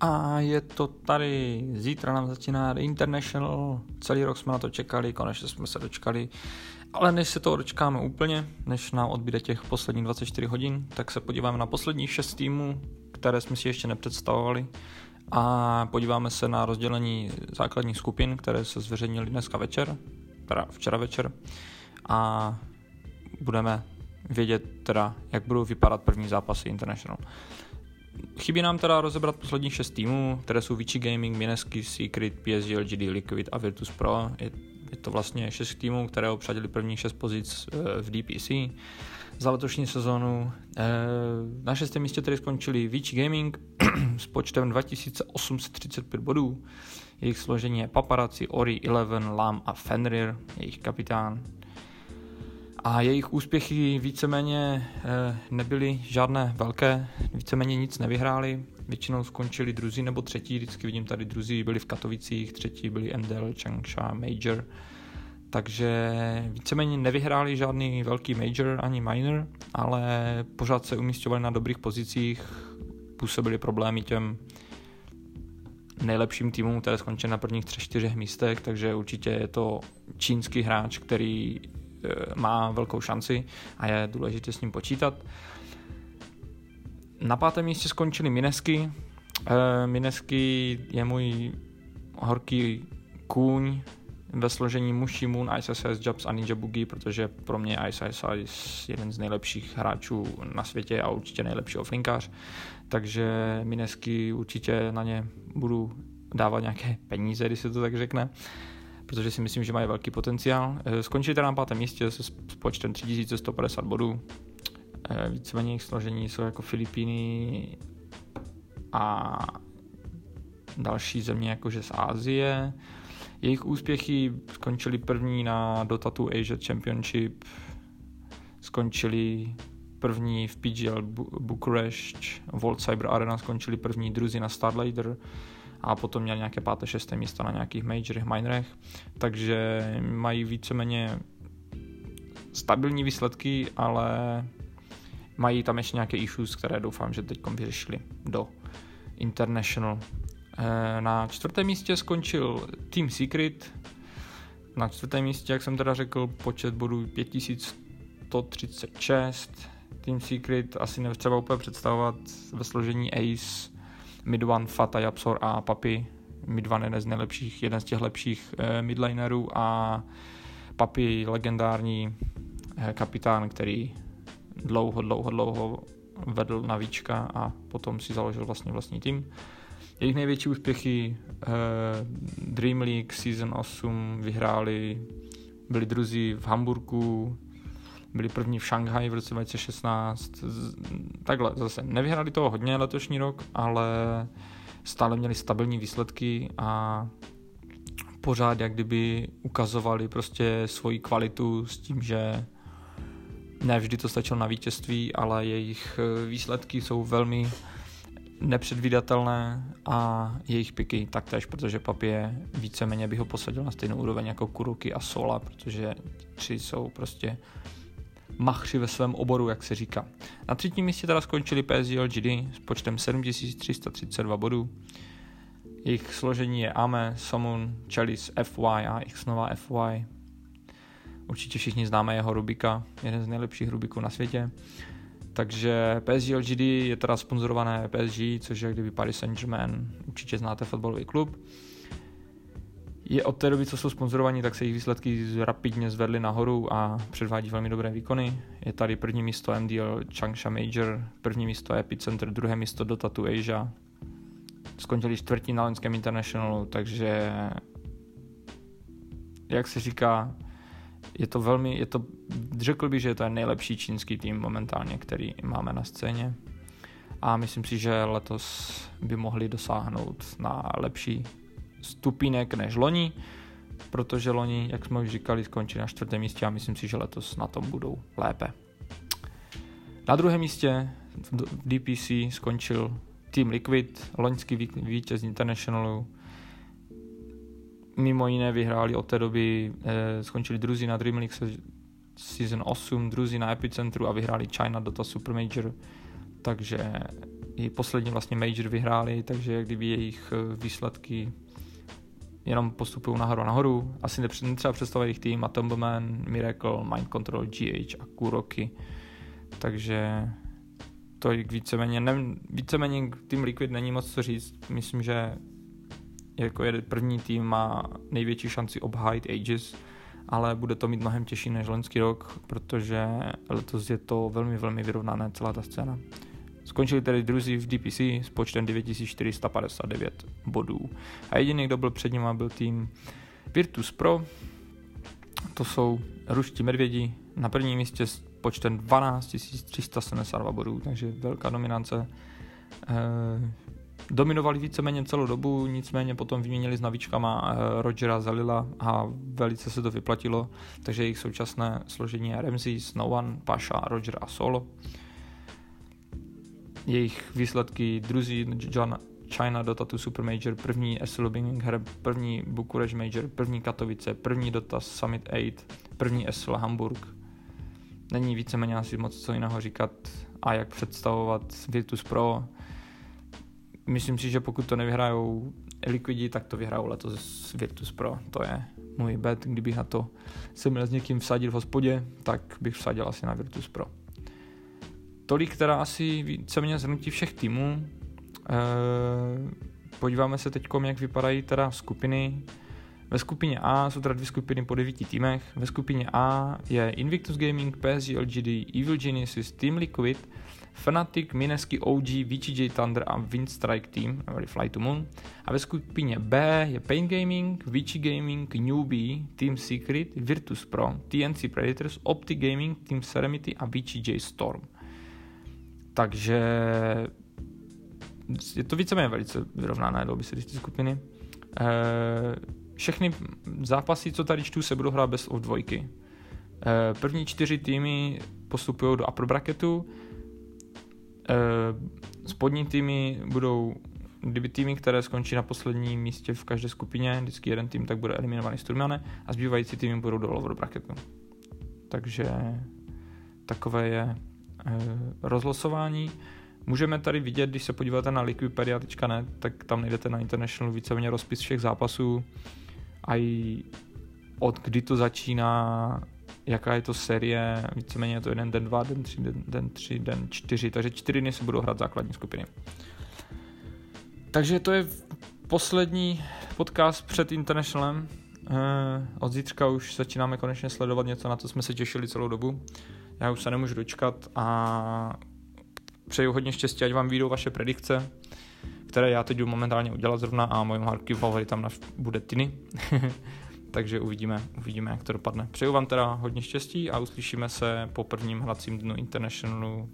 A je to tady, zítra nám začíná The International, celý rok jsme na to čekali, konečně jsme se dočkali, ale než se to dočkáme úplně, než nám odbyde těch posledních 24 hodin, tak se podíváme na posledních 6 týmů, které jsme si ještě nepředstavovali. A podíváme se na rozdělení základních skupin, které se zveřejnily dneska večer, teda včera večer. A budeme vědět teda, jak budou vypadat první zápasy International. Chybí nám teda rozebrat posledních šest týmů, které jsou Vici Gaming, Minesky, Secret, PSG, LGD, Liquid a Virtus Pro. Je, je to vlastně šest týmů, které obsadili prvních šest pozic eh, v DPC za letošní sezónu. Eh, na šestém místě tedy skončili Vici Gaming s počtem 2835 bodů. Jejich složení je Paparazzi, Ori, Eleven, Lam a Fenrir, jejich kapitán. A jejich úspěchy víceméně eh, nebyly žádné velké, víceméně nic nevyhráli, většinou skončili druzí nebo třetí, vždycky vidím tady druzí byli v Katovicích, třetí byli MDL, Changsha, Major, takže víceméně nevyhráli žádný velký major ani minor, ale pořád se umístěvali na dobrých pozicích, působili problémy těm nejlepším týmům, které skončily na prvních třech, čtyřech místech, takže určitě je to čínský hráč, který má velkou šanci a je důležité s ním počítat. Na pátém místě skončili Minesky. Eh, Minesky je můj horký kůň ve složení Mushi Moon, ISSS, Jobs a Ninja Boogie, protože pro mě ISSS je jeden z nejlepších hráčů na světě a určitě nejlepší offlinkář. Takže Minesky určitě na ně budu dávat nějaké peníze, když se to tak řekne protože si myslím, že mají velký potenciál. Eh, skončili teda na pátém místě se počtem 3150 bodů. Eh, víceméně jejich složení jsou jako Filipíny a další země jakože z Ázie. Jejich úspěchy skončili první na Dota 2 Asia Championship, skončili první v PGL Bucharest, World Cyber Arena skončili první, druzí na Starlighter, a potom měl nějaké páté, šesté místa na nějakých majorech, minorech, takže mají víceméně stabilní výsledky, ale mají tam ještě nějaké issues, které doufám, že teď vyřešili do International. Eh, na čtvrtém místě skončil Team Secret. Na čtvrtém místě, jak jsem teda řekl, počet bodů 5136. Team Secret asi netřeba úplně představovat ve složení Ace, Midwan, Fata, Japsor a Papi. Midwan je jeden z nejlepších, jeden z těch lepších eh, midlinerů a Papi legendární eh, kapitán, který dlouho, dlouho, dlouho vedl na víčka a potom si založil vlastně vlastní tým. Jejich největší úspěchy eh, Dream League Season 8 vyhráli, byli druzí v Hamburgu, byli první v Šanghaji v roce 2016. Takhle zase nevyhrali toho hodně letošní rok, ale stále měli stabilní výsledky a pořád jak kdyby ukazovali prostě svoji kvalitu s tím, že ne vždy to stačilo na vítězství, ale jejich výsledky jsou velmi nepředvídatelné a jejich piky taktéž, protože papě víceméně bych ho posadil na stejnou úroveň jako Kuruky a Sola, protože tři jsou prostě machři ve svém oboru, jak se říká. Na třetím místě teda skončili PSG LGD s počtem 7332 bodů. Jejich složení je Ame, Somun, Chalice, FY a Xnova FY. Určitě všichni známe jeho Rubika, jeden z nejlepších Rubiků na světě. Takže PSG LGD je teda sponzorované PSG, což je kdyby Paris Saint-Germain, určitě znáte fotbalový klub je od té doby, co jsou sponzorovaní, tak se jejich výsledky rapidně zvedly nahoru a předvádí velmi dobré výkony. Je tady první místo MDL Changsha Major, první místo Epicenter, druhé místo Dota 2 Asia. Skončili čtvrtí na Lenském Internationalu, takže jak se říká, je to velmi, je to, řekl bych, že to je nejlepší čínský tým momentálně, který máme na scéně. A myslím si, že letos by mohli dosáhnout na lepší stupínek než loni, protože loni, jak jsme už říkali, skončí na čtvrtém místě a myslím si, že letos na tom budou lépe. Na druhém místě v DPC skončil Team Liquid, loňský vítěz Internationalu. Mimo jiné vyhráli od té doby, eh, skončili druzí na Dream League Season 8, druzí na Epicentru a vyhráli China Dota Super Major. Takže i poslední vlastně major vyhráli, takže kdyby jejich eh, výsledky jenom postupují nahoru a nahoru. Asi netřeba představit jejich tým, Atomboman, Miracle, Mind Control, GH a Kuroky. Takže to je víceméně, ne, víceméně tým Liquid není moc co říct. Myslím, že jako je první tým má největší šanci obhájit Aegis, ale bude to mít mnohem těžší než loňský rok, protože letos je to velmi, velmi vyrovnané celá ta scéna. Skončili tedy druzí v DPC s počtem 9459 bodů. A jediný, kdo byl před ním, byl tým Virtus Pro. To jsou ruští medvědi na prvním místě s počtem 12 372 bodů, takže velká dominance. E, dominovali víceméně celou dobu, nicméně potom vyměnili s navíčkama eh, Rogera Zalila a velice se to vyplatilo, takže jejich současné složení je Ramsey, Snowan, Pasha, Roger a Solo jejich výsledky druzí John China Dota 2 Super Major, první SL Her, první Bukureš Major, první Katovice, první Dota Summit 8, první SL Hamburg. Není víceméně asi moc co jiného říkat a jak představovat Virtus Pro. Myslím si, že pokud to nevyhrajou Liquidi, tak to vyhrajou letos Virtus Pro. To je můj bet, kdybych na to se měl s někým vsadit v hospodě, tak bych vsadil asi na Virtus Pro tolik teda asi víceméně zhrnutí všech týmů. E, podíváme se teď, jak vypadají teda skupiny. Ve skupině A jsou teda dvě skupiny po devíti týmech. Ve skupině A je Invictus Gaming, PSG LGD, Evil Geniuses, Team Liquid, Fnatic, Minesky OG, VGJ Thunder a Windstrike Team, neboli Fly to Moon. A ve skupině B je Pain Gaming, Vici Gaming, Newbie, Team Secret, Virtus Pro, TNC Predators, Opti Gaming, Team Serenity a VGJ Storm. Takže je to víceméně velice vyrovnané, dalo by se říct, skupiny. E, všechny zápasy, co tady čtu, se budou hrát bez of dvojky. E, první čtyři týmy postupují do upper bracketu, e, spodní týmy budou, kdyby týmy, které skončí na posledním místě v každé skupině, vždycky jeden tým, tak bude eliminovaný z turnaje a zbývající týmy budou do lower bracketu. Takže takové je Eh, rozlosování. Můžeme tady vidět, když se podíváte na liquipedia.net, tak tam najdete na International víceméně rozpis všech zápasů a i od kdy to začíná, jaká je to série, víceméně je to jeden den dva, den tři, den, den tři, den čtyři, takže čtyři dny se budou hrát základní skupiny. Takže to je poslední podcast před Internationalem. Eh, od zítřka už začínáme konečně sledovat něco, na co jsme se těšili celou dobu. Já už se nemůžu dočkat a přeju hodně štěstí, ať vám vyjdou vaše predikce, které já teď jdu momentálně udělat zrovna a mojím hardkey tam bude Tiny. Takže uvidíme, uvidíme, jak to dopadne. Přeju vám teda hodně štěstí a uslyšíme se po prvním hlacím dnu Internationalu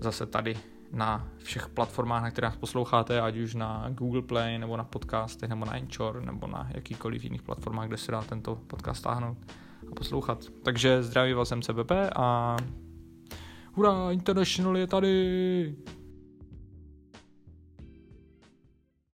zase tady na všech platformách, na kterých posloucháte, ať už na Google Play, nebo na podcastech, nebo na Anchor, nebo na jakýkoliv jiných platformách, kde se dá tento podcast stáhnout a poslouchat. Takže zdraví vás MCBP a hurá, International je tady!